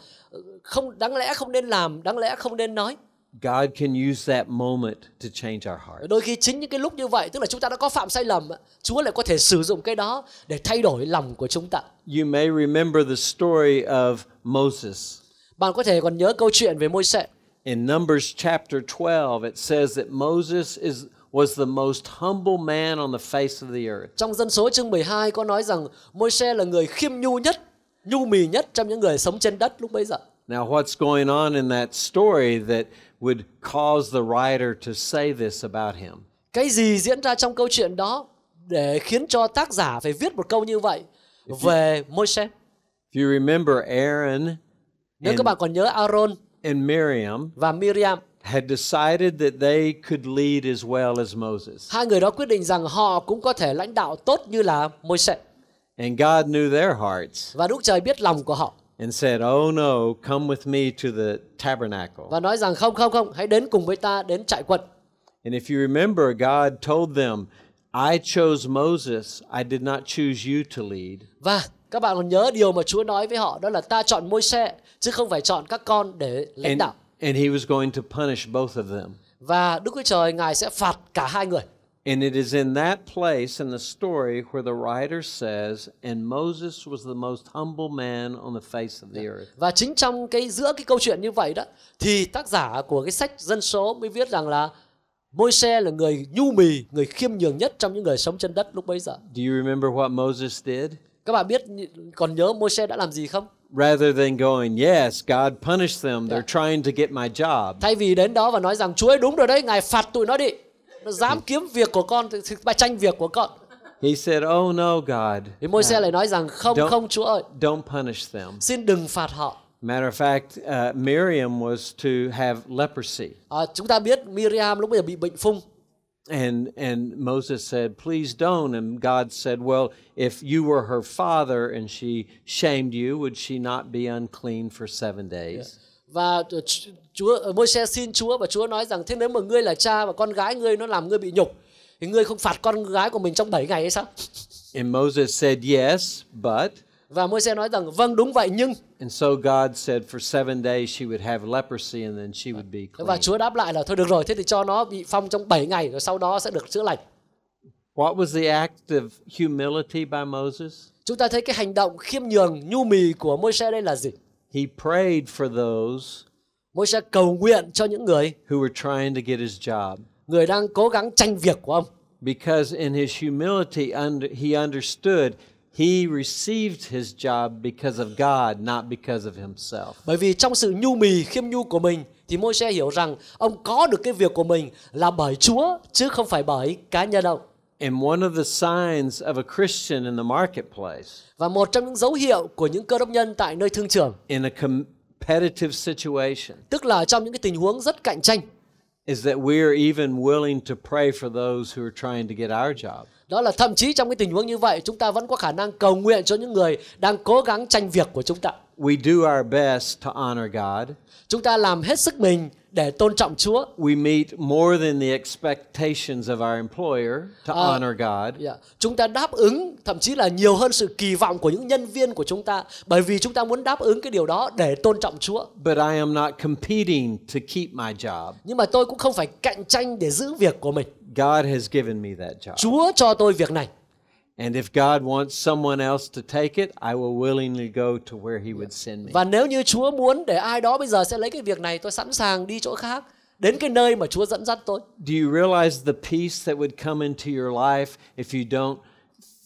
không đáng lẽ không nên làm, đáng lẽ không nên nói.
God can use that moment to change our heart.
Đôi khi chính những cái lúc như vậy tức là chúng ta đã có phạm sai lầm, Chúa lại có thể sử dụng cái đó để thay đổi lòng của chúng ta.
You may remember the story of Moses.
Bạn có thể còn nhớ câu chuyện về Môi-se.
In Numbers chapter 12, it says that Moses is was the most humble man on the face of the earth.
Trong dân số chương 12 có nói rằng Môi-se là người khiêm nhu nhất, nhu mì nhất trong những người sống trên đất lúc bấy giờ.
Now, what's going on in that story that would cause the writer to say this about him?
Cái gì diễn ra trong câu chuyện đó để khiến cho tác giả phải viết một câu như vậy về Môi-se?
If you remember, Aaron
Nếu các bạn còn nhớ Aaron
and Miriam
và Miriam,
had decided that they could lead as well as Moses.
hai người đó quyết định rằng họ cũng có thể lãnh đạo tốt như là Môi-se.
And God knew their hearts
Và Đức Trời biết lòng của họ
and said, Oh no, come with me to the tabernacle.
và nói rằng không không không, hãy đến cùng với ta đến trại quân.
And if you remember, God told them, I chose Moses, I did not choose you to lead.
Và các bạn còn nhớ điều mà Chúa nói với họ đó là ta chọn Môi-se chứ không phải chọn các con để lãnh đạo.
and he was going to punish both of them.
Và Đức Chúa Trời Ngài sẽ phạt cả hai người.
And it is in that place in the story where the writer says, and Moses was the most humble man on the face of the earth.
Và chính trong cái giữa cái câu chuyện như vậy đó thì tác giả của cái sách dân số mới viết rằng là Môi-se là người nhu mì, người khiêm nhường nhất trong những người sống trên đất lúc bấy giờ.
Do you remember what Moses did?
Các bạn biết còn nhớ Môi-se đã làm gì không?
Rather than going, Yes, God punished them, they're trying to get my job.
Thay vì đến đó và nói rằng Chúa ơi đúng rồi đấy, Ngài phạt tụi nó đi. Nó dám kiếm việc của con bà tranh việc của con.
He said, Oh no, God.
Thì Môi-se lại nói rằng không
Don't-
không Chúa ơi,
Don't punish them.
xin đừng phạt họ.
Matter of fact, uh, Miriam was to have leprosy.
À, chúng ta biết Miriam lúc bây giờ bị bệnh phung
And, and Moses said, Please don't. And God said, Well, if you were her father and she shamed you, would she not be unclean for seven days?
và Chúa Môi-se xin Chúa và Chúa nói rằng thế nếu mà ngươi là cha và con gái ngươi nó làm ngươi bị nhục thì ngươi không phạt con gái của mình trong 7 ngày hay sao?
And Moses said, Yes, but.
Và Môi-se nói rằng vâng đúng vậy nhưng
And so God said, For seven days she would have leprosy and then she would be
và
clean.
Chúa đáp lại là thôi được rồi thế thì cho nó bị phong trong 7 ngày rồi sau đó sẽ được chữa lành.
What was the act of humility by Moses?
Chúng ta thấy cái hành động khiêm nhường nhu mì của Môi-se đây là gì?
He prayed for those
Môi-se cầu nguyện cho những người
who were trying to get his job.
người đang cố gắng tranh việc của ông.
Because in his humility, under, he understood he received his job because of God, not because of himself.
Bởi vì trong sự nhu mì khiêm nhu của mình thì Môi-se hiểu rằng ông có được cái việc của mình là bởi Chúa chứ không phải bởi cá nhân ông.
And one of the signs of a Christian in the marketplace,
Và một trong những dấu hiệu của những cơ đốc nhân tại nơi thương trường
in a com- competitive situation
tức là trong những cái tình huống rất cạnh tranh
is that we are even willing to pray for those who are trying to get our job.
Đó là thậm chí trong cái tình huống như vậy chúng ta vẫn có khả năng cầu nguyện cho những người đang cố gắng tranh việc của chúng ta
We do our best to honor God.
chúng ta làm hết sức mình để tôn trọng Chúa
We meet more than the expectations of our employer to
Uh,
honor God.
Yeah. Chúng ta đáp ứng thậm chí là nhiều hơn sự kỳ vọng của những nhân viên của chúng ta bởi vì chúng ta muốn đáp ứng cái điều đó để tôn trọng Chúa.
But I am not competing to keep my job.
Nhưng mà tôi cũng không phải cạnh tranh để giữ việc của mình.
God has given me that job.
Chúa cho tôi việc này.
And if God wants someone else to take it, I will willingly go to where He would send me.
Và nếu như Chúa muốn để ai đó bây giờ sẽ lấy cái việc này, tôi sẵn sàng đi chỗ khác, đến cái nơi mà Chúa dẫn dắt tôi.
Do you realize the peace that would come into your life if you don't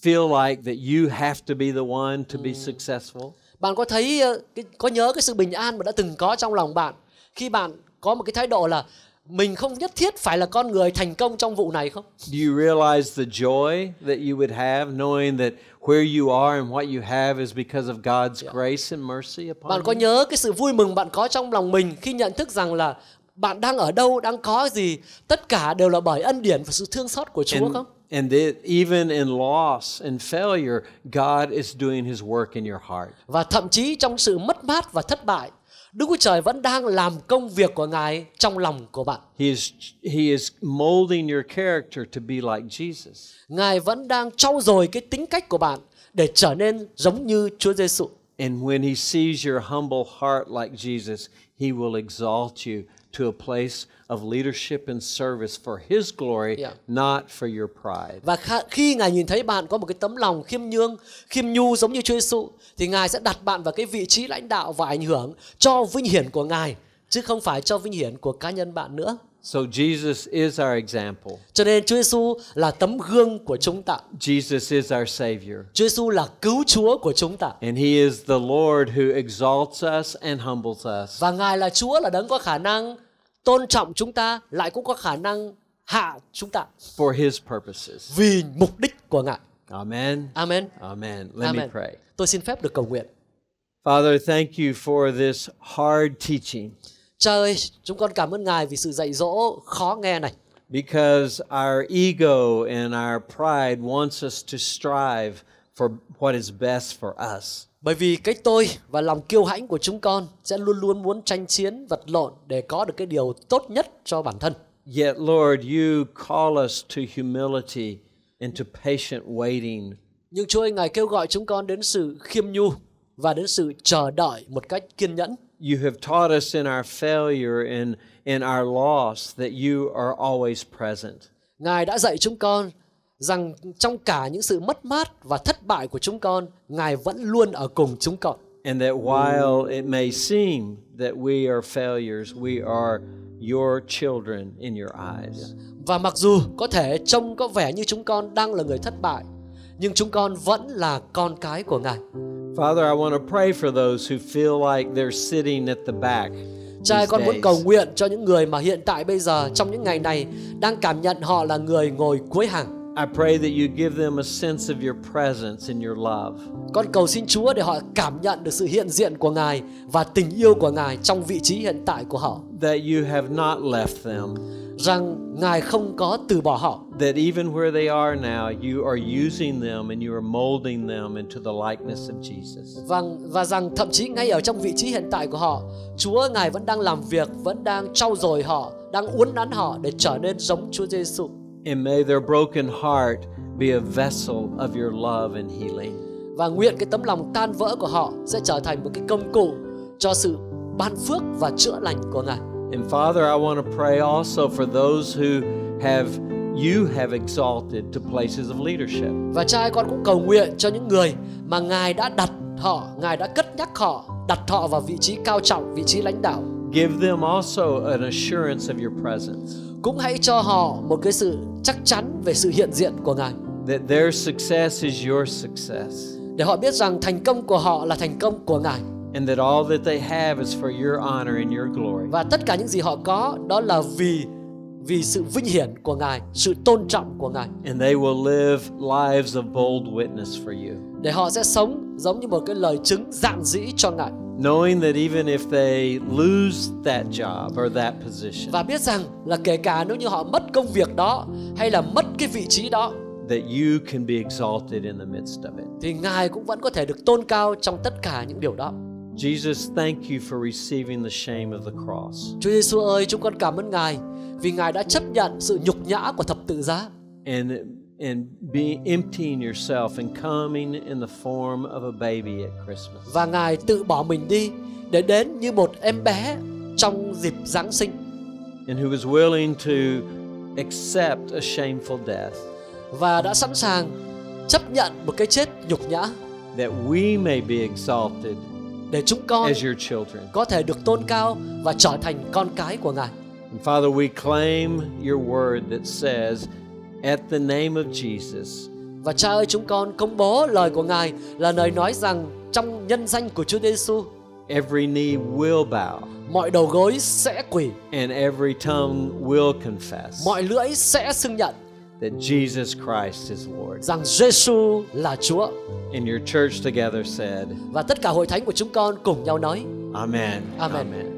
feel like that you have to be the one to be successful?
Bạn có thấy ờ, cái, có nhớ cái sự bình an mà đã từng có trong lòng bạn khi bạn có một cái thái độ là mình không nhất thiết phải là con người thành công trong vụ này không?
Do you realize the joy that you would have knowing that where you are and what you have is because of God's grace and mercy upon
Bạn có
you?
nhớ cái sự vui mừng bạn có trong lòng mình khi nhận thức rằng là bạn đang ở đâu, đang có gì, tất cả đều là bởi ân điển và sự thương xót của Chúa
And,
không?
and that even in loss and failure, God is doing His work in your heart.
Và thậm chí trong sự mất mát và thất bại, Đức Chúa Trời vẫn đang làm công việc của Ngài trong lòng của bạn.
He is, he is molding your character to be like Jesus.
Ngài vẫn đang trau dồi cái tính cách của bạn để trở nên giống như Chúa Giêsu.
And when He sees your humble heart like Jesus, He will exalt you to a place of leadership and service for His glory,
Yeah.
not for your pride.
Và khi Ngài nhìn thấy bạn có một cái tấm lòng khiêm nhương, khiêm nhu giống như Chúa Giêsu thì Ngài sẽ đặt bạn vào cái vị trí lãnh đạo và ảnh hưởng cho vinh hiển của Ngài chứ không phải cho vinh hiển của cá nhân bạn nữa.
So Jesus is our example.
Cho nên Chúa Giêsu là tấm gương của chúng ta.
Jesus is our Savior.
Chúa Giêsu là cứu Chúa của chúng ta.
And He is the Lord who exalts us and humbles us.
Và Ngài là Chúa là đấng có khả năng tôn trọng chúng ta lại cũng có khả năng hạ chúng ta
for His purposes.
vì mục đích của Ngài.
Amen.
Amen.
Amen. Let me
Amen.
pray.
Tôi xin phép được cầu nguyện.
Father, thank you for this hard teaching
Cha ơi, chúng con cảm ơn Ngài vì sự dạy dỗ khó nghe này.
because our ego and our pride wants us to strive for what is best for us.
Bởi vì cái tôi và lòng kiêu hãnh của chúng con sẽ luôn luôn muốn tranh chiến, vật lộn để có được cái điều tốt nhất cho bản thân.
Yet, Lord, you call us to humility and to patient waiting.
Nhưng Chúa ơi, Ngài kêu gọi chúng con đến sự khiêm nhu và đến sự chờ đợi một cách kiên nhẫn.
You have taught us in our failure and in our loss that you are always present.
Ngài đã dạy chúng con rằng trong cả những sự mất mát và thất bại của chúng con, Ngài vẫn luôn ở cùng chúng con.
And that while it may seem that we are failures, we are your children in your eyes.
Và mặc dù có thể trông có vẻ như chúng con đang là người thất bại, nhưng chúng con vẫn là con cái của Ngài.
Father, I want to pray for those who feel like they're sitting at the back.
Cha con muốn cầu nguyện cho những người mà hiện tại bây giờ trong những ngày này đang cảm nhận họ là người ngồi cuối hàng.
I pray that you give them a sense of your presence and your love.
Con cầu xin Chúa để họ cảm nhận được sự hiện diện của Ngài và tình yêu của Ngài trong vị trí hiện tại của họ.
That you have not left them.
Rằng Ngài không có từ bỏ họ.
That even where they are now, you are using them and you are molding them into the likeness of Jesus.
Và, và rằng thậm chí ngay ở trong vị trí hiện tại của họ, Chúa Ngài vẫn đang làm việc, vẫn đang trau dồi họ, đang uốn nắn họ để trở nên giống Chúa Giêsu.
And may their broken heart be a vessel of your love and healing.
Và nguyện cái tấm lòng tan vỡ của họ sẽ trở thành một cái công cụ cho sự ban phước và chữa lành của Ngài.
And Father, I want to pray also for those who have you have exalted to places of leadership.
Và cha ơi, con cũng cầu nguyện cho những người mà Ngài đã đặt họ, Ngài đã cất nhắc họ, đặt họ vào vị trí cao trọng, vị trí lãnh đạo.
Give them also an assurance of your presence.
Cũng hãy cho họ một cái sự chắc chắn về sự hiện diện của Ngài.
That their success is your success.
Để họ biết rằng thành công của họ là thành công của Ngài.
And that all that they have is for your honor and your glory.
Và tất cả những gì họ có đó là vì vì sự vinh hiển của Ngài, sự tôn trọng của Ngài.
And they will live lives of bold witness for you.
Để họ sẽ sống giống như một cái lời chứng dạng dĩ cho Ngài.
Knowing that even if they lose that job or that position,
và biết rằng là kể cả nếu như họ mất công việc đó hay là mất cái vị trí đó
that you can be exalted in the midst of it.
thì Ngài cũng vẫn có thể được tôn cao trong tất cả những điều đó.
Jesus, thank you for receiving the shame of the cross.
Chúa Giêsu ơi, chúng con cảm ơn Ngài vì Ngài đã chấp nhận sự nhục nhã của thập tự giá
and and be emptying yourself and coming in the form of a baby at Christmas.
và Ngài tự bỏ mình đi để đến như một em bé trong dịp Giáng sinh
And who was willing to accept a shameful death
và đã sẵn sàng chấp nhận một cái chết nhục nhã
that we may be exalted
để chúng con
as your children.
có thể được tôn cao và trở thành con cái của Ngài.
And Father, we claim your word that says, at the name of Jesus,
Và Cha ơi, chúng con công bố lời của Ngài là lời nói rằng trong nhân danh của Chúa Giêsu,
every knee will bow
mọi đầu gối sẽ quỳ,
and every tongue will confess
mọi lưỡi sẽ xưng nhận
that Jesus Christ is Lord.
rằng Giêsu là Chúa.
And your church together said,
Và tất cả hội thánh của chúng con cùng nhau nói
Amen.
Amen.
Amen.